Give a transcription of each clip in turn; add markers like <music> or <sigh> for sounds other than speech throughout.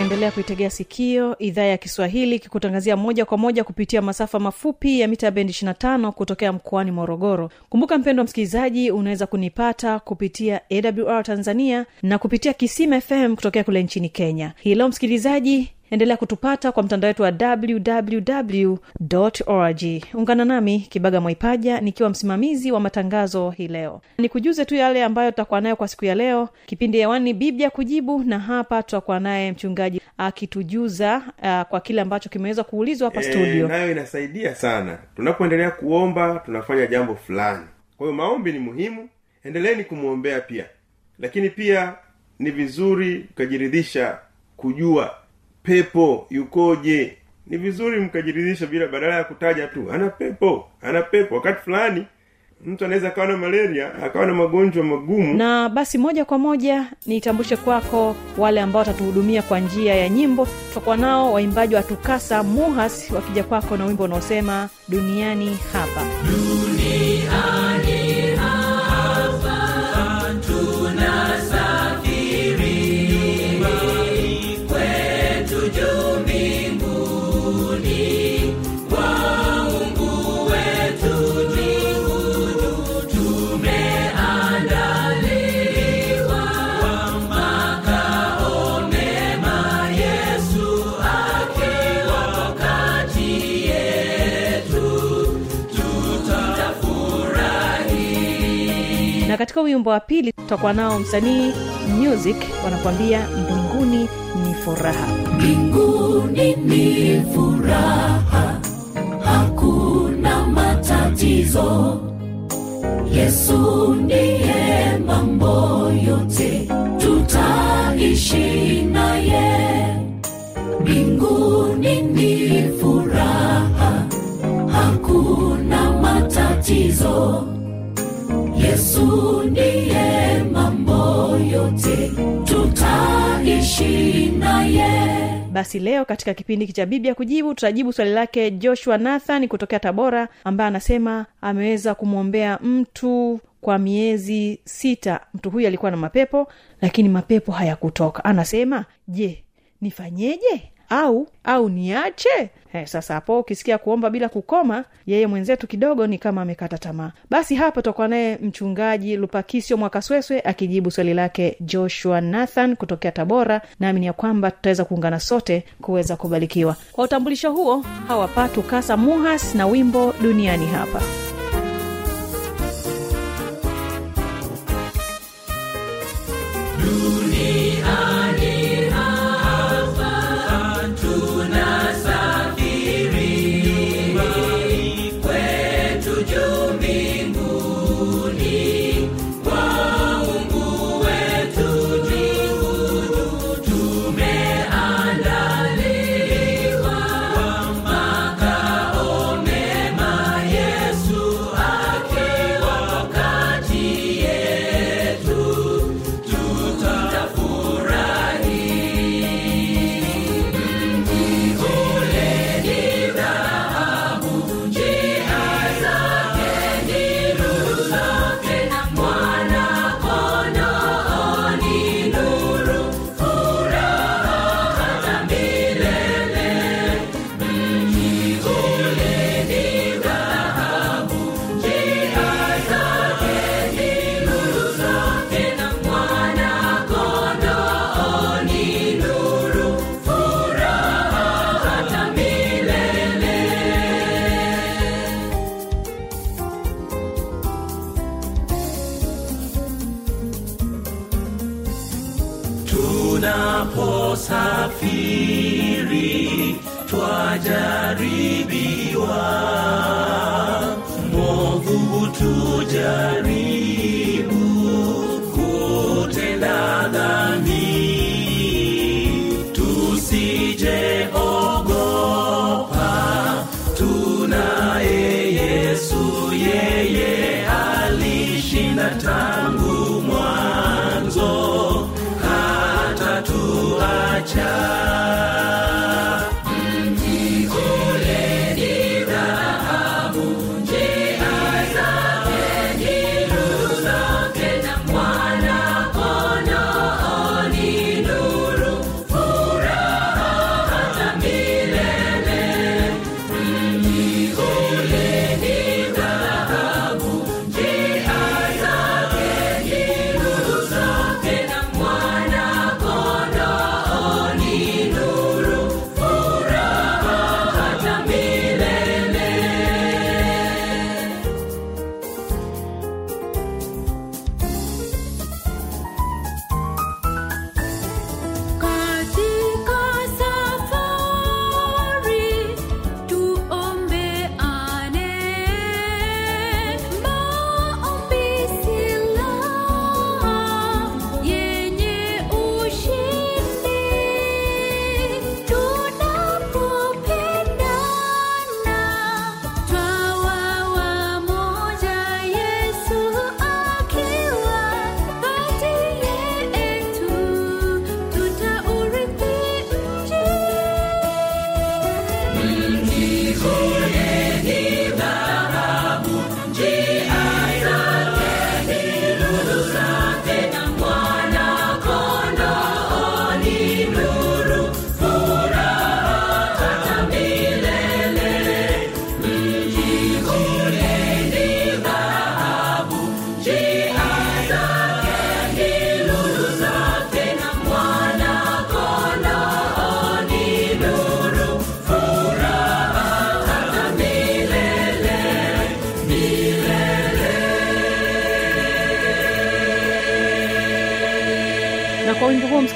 unaendelea kuitegea sikio idhaa ya kiswahili kikutangazia moja kwa moja kupitia masafa mafupi ya mita bendi 25 kutokea mkoani morogoro. Kumbuka mpendo wa msikilizaji unaweza kunipata kupitia awr tanzania na kupitia kisima fm kutokea kule nchini kenya. Hii leo msikilizaji endelea kutupata kwa mtandao wetu wa www org. Ungana nami kibaga mwaipaja nikiwa msimamizi wa matangazo hii leo. Nikujuze tu yale ambayo tutakuwa nayo kwa siku ya leo. Kipindi hewani biblia kujibu na hapa tutakuwa naye mchungaji akitujuza uh, kwa kile ambacho kimeweza kuulizwa hapa studio. e, nayo inasaidia sana. Tunapoendelea kuomba tunafanya jambo fulani. Kwa hiyo maombi ni muhimu. Endeleeni kumwombea pia. Lakini pia ni vizuri ukajiridhisha kujua pepo yukoje? Ni vizuri mkajiridhisha bila badala ya kutaja tu ana pepo ana pepo. Wakati fulani mtu anaweza akawa na malaria akawa na magonjwa magumu. Na basi moja kwa moja nitambushe kwako wale ambao watatuhudumia kwa njia ya nyimbo. Tutakuwa nao waimbaji wa tukasa muhas wakija kwako na wimbo unaosema duniani hapa na katika wimbo wa pili tutakuwa nao msanii music wanakuambia mbinguni ni furaha. Mbinguni ni furaha hakuna matatizo. Yesu ndiye mambo yote tutaishi naye. Mbinguni ni furaha hakuna matatizo yesu ndiye mambo yote tutaishi naye. Basi leo katika kipindi cha biblia kujibu tutajibu swali lake joshua nathan kutokea tabora ambaye anasema ameweza kumwombea mtu kwa miezi sita. Mtu huyu alikuwa na mapepo lakini mapepo hayakutoka. Anasema je nifanyeje au au niache He, sasa hapo ukisikia kuomba bila kukoma yeye mwenzetu kidogo ni kama amekata tamaa. Basi hapa tutakuwa naye mchungaji lupakisio mwakasweswe akijibu swali lake joshua nathan kutokea tabora. Naamini ya kwamba tutaweza kuungana sote kuweza kubarikiwa. Kwa utambulisho huo hawapa tukasa muhas na wimbo duniani hapa kutujali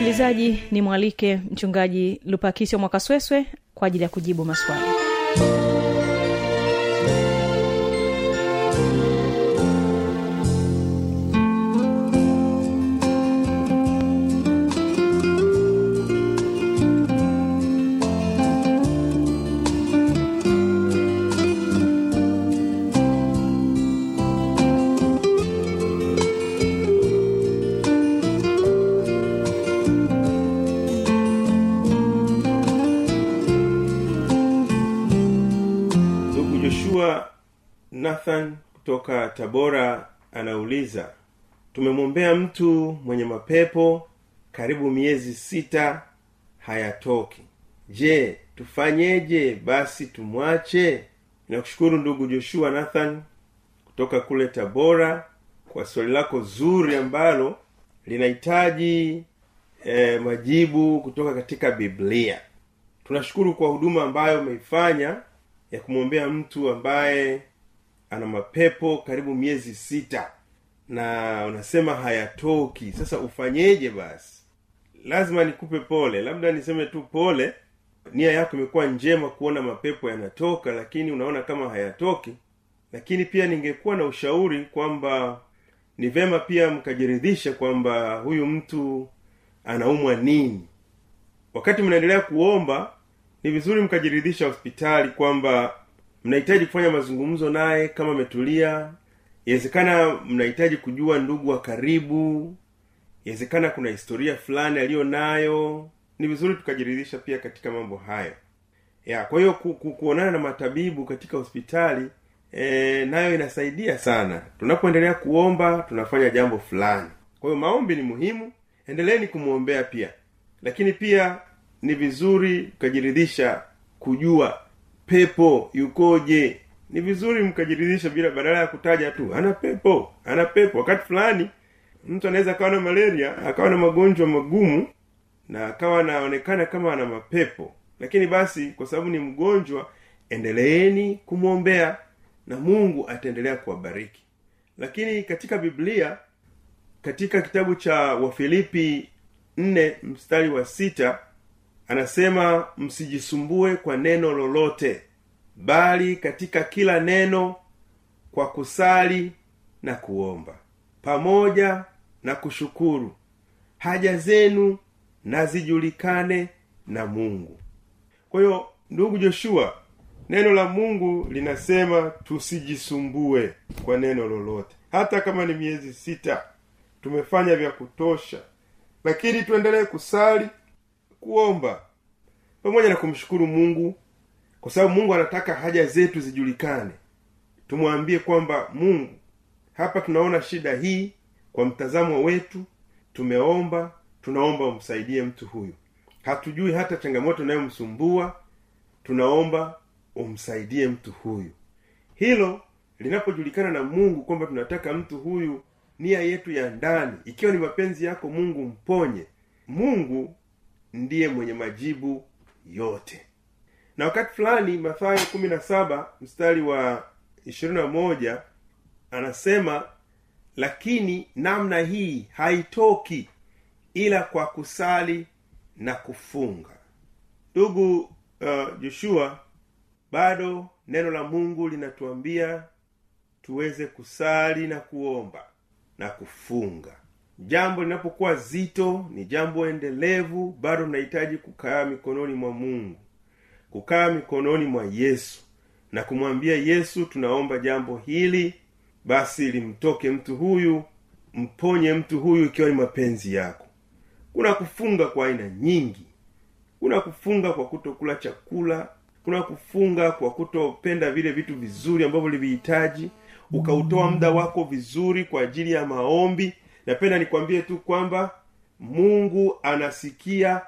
msikilizaji ni mwalike mchungaji lupakisio mwakasweswe kwa ajili ya kujibu maswali kutoka tabora anauliza tumemwombea mtu mwenye mapepo karibu miezi sita hayatoki. Je tufanyeje? Basi tumwache. Nakushukuru ndugu joshua nathan kutoka kule tabora kwa swali lako zuri ambalo linahitaji eh, majibu kutoka katika biblia. Tunashukuru kwa huduma ambayo umeifanya ya kumwombea mtu ambaye ana mapepo karibu miezi sita na unasema hayatoki. Sasa ufanyeje basi? Lazima nikupe pole. Labda niseme tu pole. Nia yako imekuwa njema kuona mapepo yanatoka lakini unaona kama hayatoki. Lakini pia ningekuwa na ushauri kwamba ni vema pia mkajiridhisha kwamba huyu mtu anaumwa nini. Wakati mnaendelea kuomba ni vizuri mkajiridhisha hospitali kwamba mnahitaji kufanya mazungumzo naye kama ametulia. Inawezekana mnahitaji kujua ndugu wa karibu. Inawezekana kuna historia fulani aliyo nayo. Ni vizuri tukajiridhisha pia katika mambo hayo. Ya kwa hiyo ku, ku, kuonana na matabibu katika hospitali e, nayo inasaidia sana. Tunapoendelea kuomba tunafanya jambo fulani. Kwa hiyo maombi ni muhimu. Endeleeni kumwombea pia. Lakini pia ni vizuri mkajiridhisha kujua pepo yukoje? Ni vizuri mkajiridhisha bila badala ya kutaja tu ana pepo ana pepo. Wakati fulani mtu anaweza akawa na malaria akawa na magonjwa magumu na akawa anaonekana kama ana mapepo. Lakini basi kwa sababu ni mgonjwa endeleeni kumwombea na mungu ataendelea kuwabariki. Lakini katika biblia katika kitabu cha wafilipi 4 mstari wa sita anasema msijisumbue kwa neno lolote bali katika kila neno kwa kusali na kuomba pamoja na kushukuru. Haja zenu na zijulikane na mungu. Kwa hiyo ndugu joshua neno la mungu linasema tusijisumbue kwa neno lolote. Hata kama ni miezi sita tumefanya vya kutosha lakini tuendelee kusali kuomba pamoja na kumshukuru mungu kwa sababu mungu anataka haja zetu zijulikane. Tumwambie kwamba mungu hapa tunaona shida hii kwa mtazamo wetu tumeomba tunaomba umsaidie mtu huyu. Hatujui hata changamoto inayomsumbua tunaomba umsaidie mtu huyu. Hilo linapojulikana na mungu kwamba tunataka mtu huyu nia yetu ya ndani ikiwa ni mapenzi yako mungu mponye. Mungu ndiye mwenye majibu yote. Na wakati fulani mathayo kumi na saba mstari wa ishirini na moja anasema lakini namna hii haitoki ila kwa kusali na kufunga. Ndugu uh, joshua bado neno la mungu linatuambia tuweze kusali na kuomba na kufunga jambo linapokuwa zito ni jambo endelevu bado mnahitaji kukaa mikononi mwa mungu kukaa mikononi mwa yesu na kumwambia yesu tunaomba jambo hili basi limtoke mtu huyu mponye mtu huyu ikiwa ni mapenzi yako. Kuna kufunga kwa aina nyingi. Kuna kufunga kwa kutokula chakula. Kuna kufunga kwa kutopenda vile vitu vizuri ambavyo livihitaji ukautoa muda wako vizuri kwa ajili ya maombi napenda nikwambie tu kwamba mungu anasikia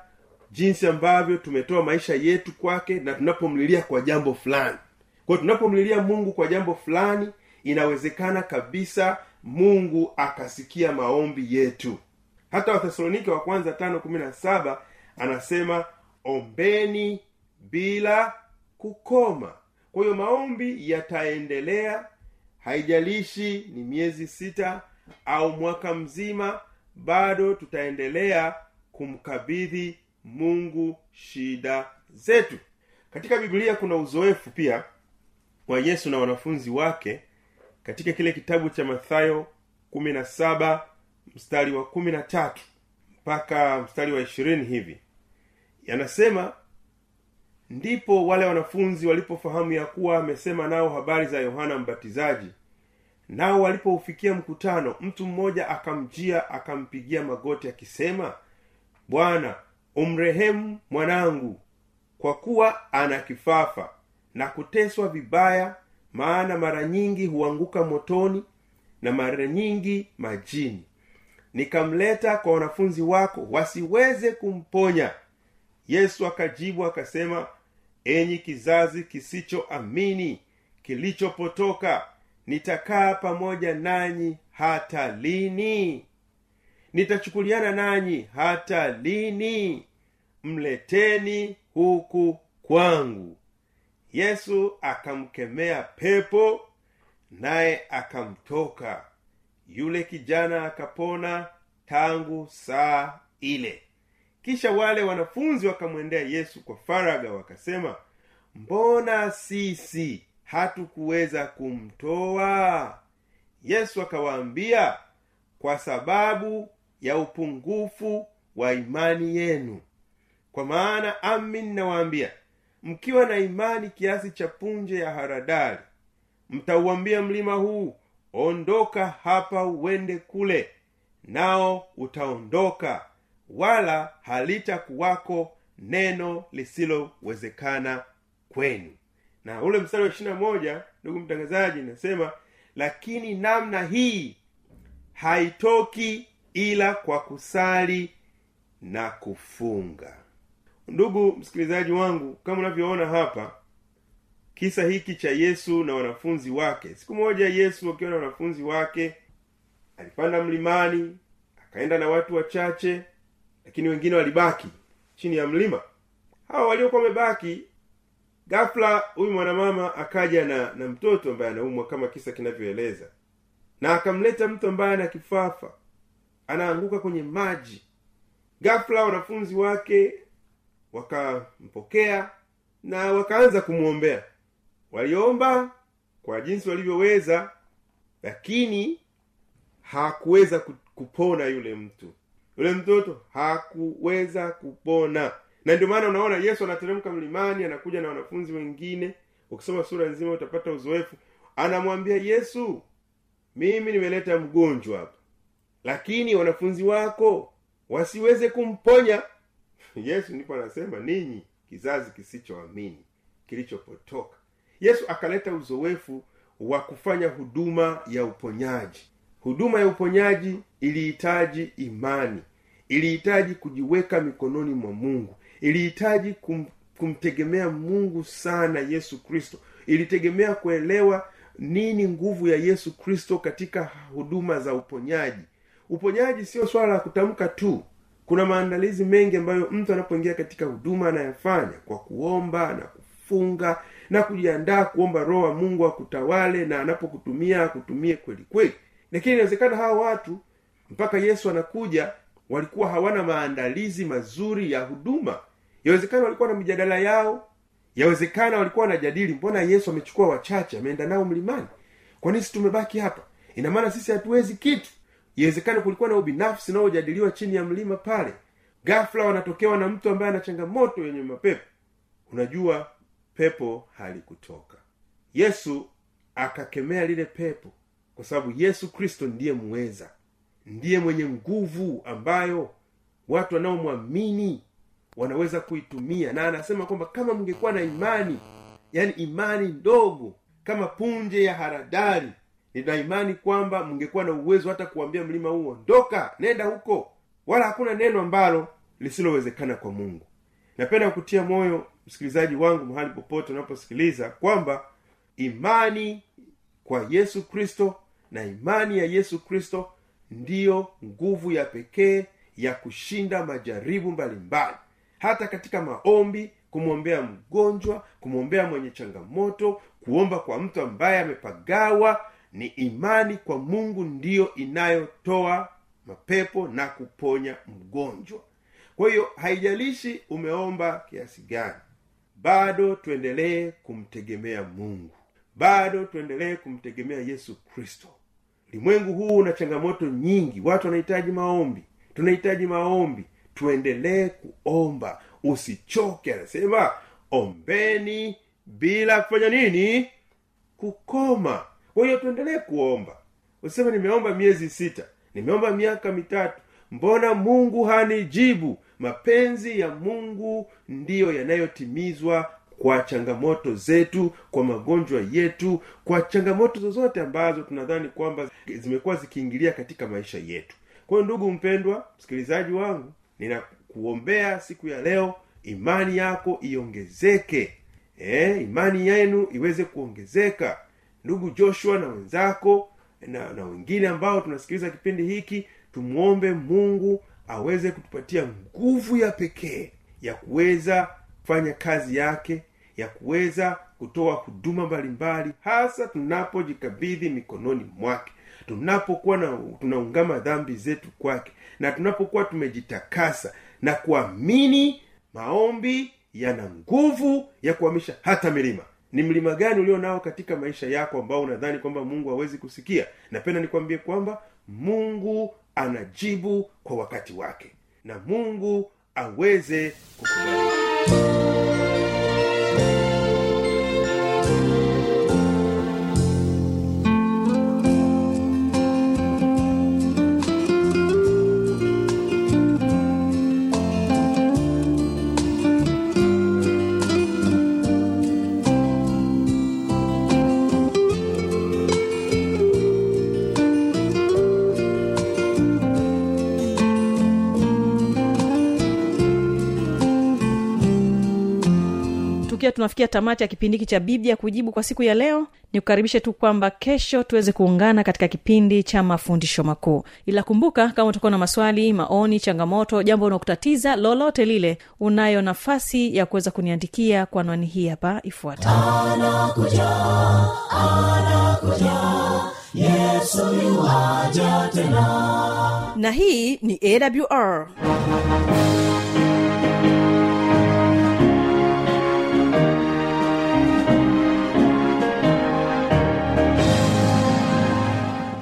jinsi ambavyo tumetoa maisha yetu kwake na tunapomlilia kwa jambo fulani. Kwao tunapomlilia mungu kwa jambo fulani inawezekana kabisa mungu akasikia maombi yetu. Hata wathesalonike wa kwanza tano kumi na saba anasema ombeni bila kukoma. Kwa hiyo maombi yataendelea haijalishi ni miezi sita au mwaka mzima bado tutaendelea kumkabidhi mungu shida zetu. Katika biblia kuna uzoefu pia wa yesu na wanafunzi wake katika kile kitabu cha mathayo kumi na saba mstari wa kumi na tatu mpaka mstari wa ishirini hivi. Yanasema ndipo wale wanafunzi walipofahamu ya kuwa amesema nao habari za yohana mbatizaji nao walipoufikia mkutano mtu mmoja akamjia akampigia magoti akisema bwana umrehemu mwanangu kwa kuwa ana kifafa na kuteswa vibaya maana mara nyingi huanguka motoni na mara nyingi majini. Nikamleta kwa wanafunzi wako wasiweze kumponya. Yesu akajibu akasema enyi kizazi kisichoamini kilichopotoka nitakaa pamoja nanyi hata lini? Nitachukuliana nanyi hata lini? Mleteni huku kwangu. Yesu akamkemea pepo naye akamtoka. Yule kijana akapona tangu saa ile. Kisha wale wanafunzi wakamwendea yesu kwa faraga wakasema mbona sisi hatukuweza kumtoa. Yesu akawaambia kwa sababu ya upungufu wa imani yenu. Kwa maana amin nawaambia mkiwa na imani kiasi cha punje ya haradali mtauambia mlima huu ondoka hapa uende kule nao utaondoka wala halitakuwako neno lisilowezekana kwenu na ule mstari wa ishirina moja ndugu mtangazaji nasema lakini namna hii haitoki ila kwa kusali na kufunga. Ndugu msikilizaji wangu kama unavyoona hapa kisa hiki cha yesu na wanafunzi wake. Siku moja yesu akiwa na wanafunzi wake alipanda mlimani akaenda na watu wachache lakini wengine walibaki chini ya mlima. Hawa waliokuwa wamebaki ghafla huyu mwanamama akaja na na mtoto ambaye anaumwa kama kisa kinavyoeleza. Na akamleta mtu ambaye ana kifafa. Anaanguka kwenye maji. Ghafla wanafunzi wake wakampokea na wakaanza kumwombea. Waliomba kwa jinsi walivyoweza lakini hakuweza kupona yule mtu. Yule mtoto hakuweza kupona na ndio maana unaona yesu anateremka mlimani anakuja na wanafunzi wengine. Ukisoma sura nzima utapata uzoefu. Anamwambia yesu mimi nimeleta mgonjwa hapa lakini wanafunzi wako wasiweze kumponya. <laughs> Yesu ndipo anasema ninyi kizazi kisichoamini kilichopotoka. Yesu akaleta uzoefu wa kufanya huduma ya uponyaji. Huduma ya uponyaji ilihitaji imani ilihitaji kujiweka mikononi mwa mungu ilihitaji kum, kumtegemea mungu sana yesu kristo. Ilitegemea kuelewa nini nguvu ya yesu kristo katika huduma za uponyaji. Uponyaji sio swala la kutamka tu. Kuna maandalizi mengi ambayo mtu anapoingia katika huduma anayafanya kwa kuomba na kufunga na kujiandaa kuomba roho wa mungu akutawale na anapokutumia akutumie kweli kweli. Lakini inawezekana hawa watu mpaka yesu anakuja walikuwa hawana maandalizi mazuri ya huduma. Yawezekana walikuwa na mijadala yao. Yawezekana walikuwa wanajadili mbona yesu amechukua wachache ameenda nao mlimani? Kwa nini tumebaki hapa? Ina maana sisi hatuwezi kitu. Iwezekana kulikuwa na ubinafsi unaojadiliwa chini ya mlima pale. Gafla wanatokewa na mtu ambaye ana changamoto yenye mapepo. Unajua pepo halikutoka. Yesu akakemea lile pepo kwa sababu yesu kristo ndiye muweza ndiye mwenye nguvu ambayo watu wanaomwamini wanaweza kuitumia. Na anasema kwamba kama mngekuwa na imani yani imani ndogo kama punje ya haradari nina imani kwamba mngekuwa na uwezo hata kuambia mlima huu ondoka nenda huko. Wala hakuna neno ambalo lisilowezekana kwa mungu. Napenda kutia moyo msikilizaji wangu mahali popote unaposikiliza kwamba imani kwa yesu kristo na imani ya yesu kristo ndiyo nguvu ya pekee ya kushinda majaribu mbalimbali. Hata katika maombi kumwombea mgonjwa kumwombea mwenye changamoto kuomba kwa mtu ambaye amepagawa ni imani kwa mungu ndiyo inayotoa mapepo na kuponya mgonjwa. Kwa hiyo haijalishi umeomba kiasi gani bado tuendelee kumtegemea mungu. Bado tuendelee kumtegemea yesu kristo ulimwengu huu una changamoto nyingi. Watu wanahitaji maombi. Tunahitaji maombi. Tuendelee kuomba. Usichoke anasema ombeni bila kufanya nini? Kukoma. Kwa hiyo tuendelee kuomba. Usema nimeomba miezi sita nimeomba miaka mitatu. Mbona mungu hanijibu? Mapenzi ya mungu ndiyo yanayotimizwa kwa changamoto zetu kwa magonjwa yetu kwa changamoto zozote ambazo tunadhani kwamba zimekuwa zikiingilia katika maisha yetu. Kwa hiyo ndugu mpendwa msikilizaji wangu ninakuombea siku ya leo imani yako iongezeke. E, imani yenu iweze kuongezeka. Ndugu joshua na wenzako na, na wengine ambao tunasikiliza kipindi hiki tumwombe mungu aweze kutupatia nguvu ya pekee ya kuweza kufanya kazi yake ya kuweza kutoa huduma mbalimbali hasa tunapojikabidhi mikononi mwake tunapokuwa na tunaungama dhambi zetu kwake na tunapokuwa tumejitakasa na kuamini maombi yana nguvu ya kuhamisha hata milima. Ni mlima gani ulio nao katika maisha yako ambao unadhani kwamba mungu hawezi kusikia? Napenda nikwambie kwamba mungu anajibu kwa wakati wake na mungu aweze kukubariki Música tunafikia tamati ya kipindi hiki cha biblia kujibu kwa siku ya leo. Nikukaribishe tu kwamba kesho tuweze kuungana katika kipindi cha mafundisho makuu. Ila kumbuka kama utakuwa na maswali maoni changamoto jambo unaokutatiza lolote lile unayo nafasi ya kuweza kuniandikia kwa anwani hii hapa yesu yuwaja tena. Na hii ni awr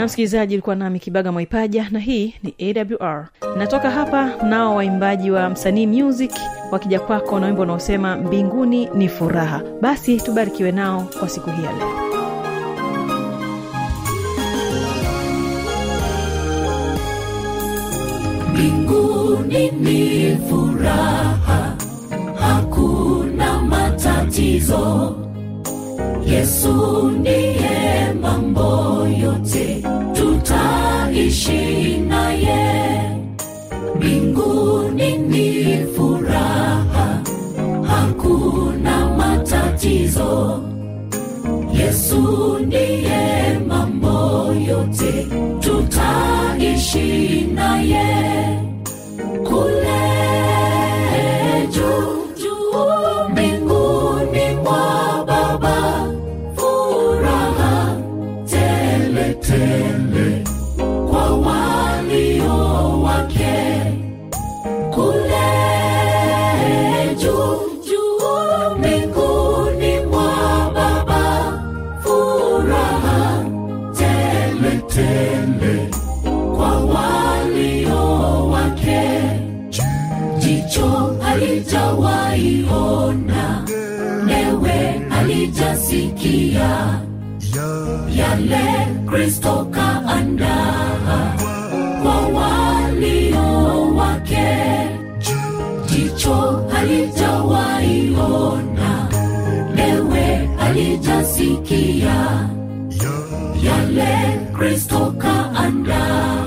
na msikilizaji ulikuwa nami kibaga mwaipaja na hii ni awr natoka hapa nao waimbaji wa msanii music wakija kwako na wimbo unaosema mbinguni ni furaha. Basi tubarikiwe nao kwa siku hii ya leo. Mbinguni ni furaha hakuna matatizo. Yesu ndiye mambo yote tutaishi naye. Mbinguni ni furaha hakuna matatizo. Yesu ndiye mambo yote tutaishi naye halijasikia yale kristo kaandaa kwa walio wake. Jicho halijawaiona newe halijasikia yale kristo kaandaa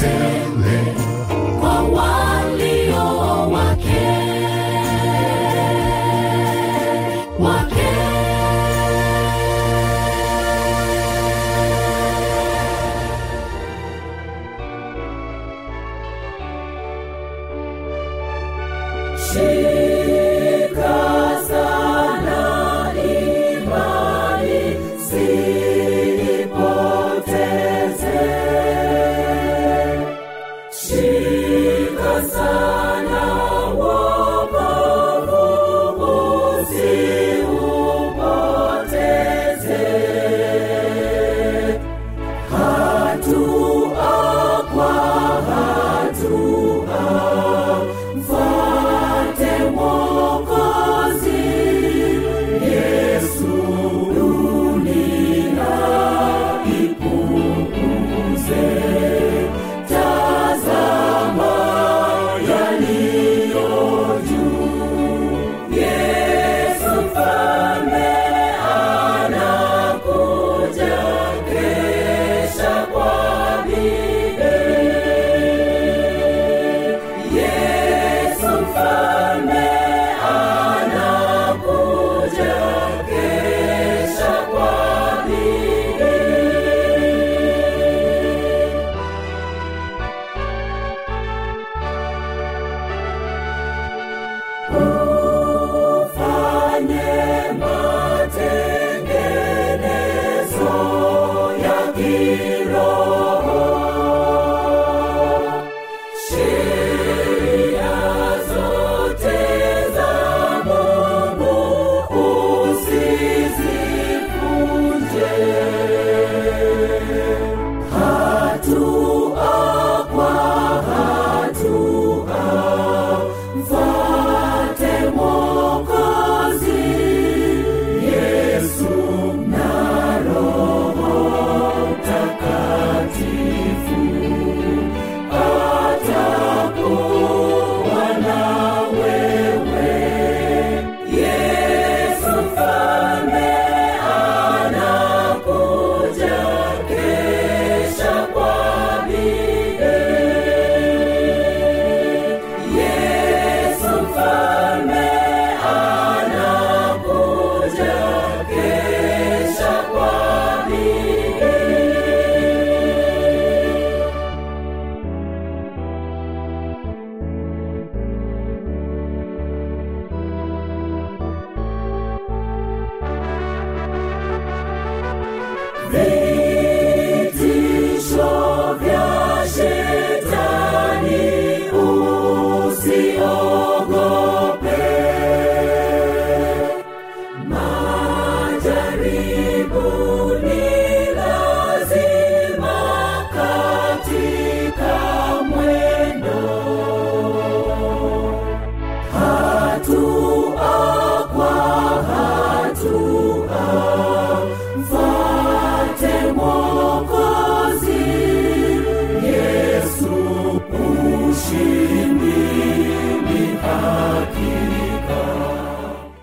till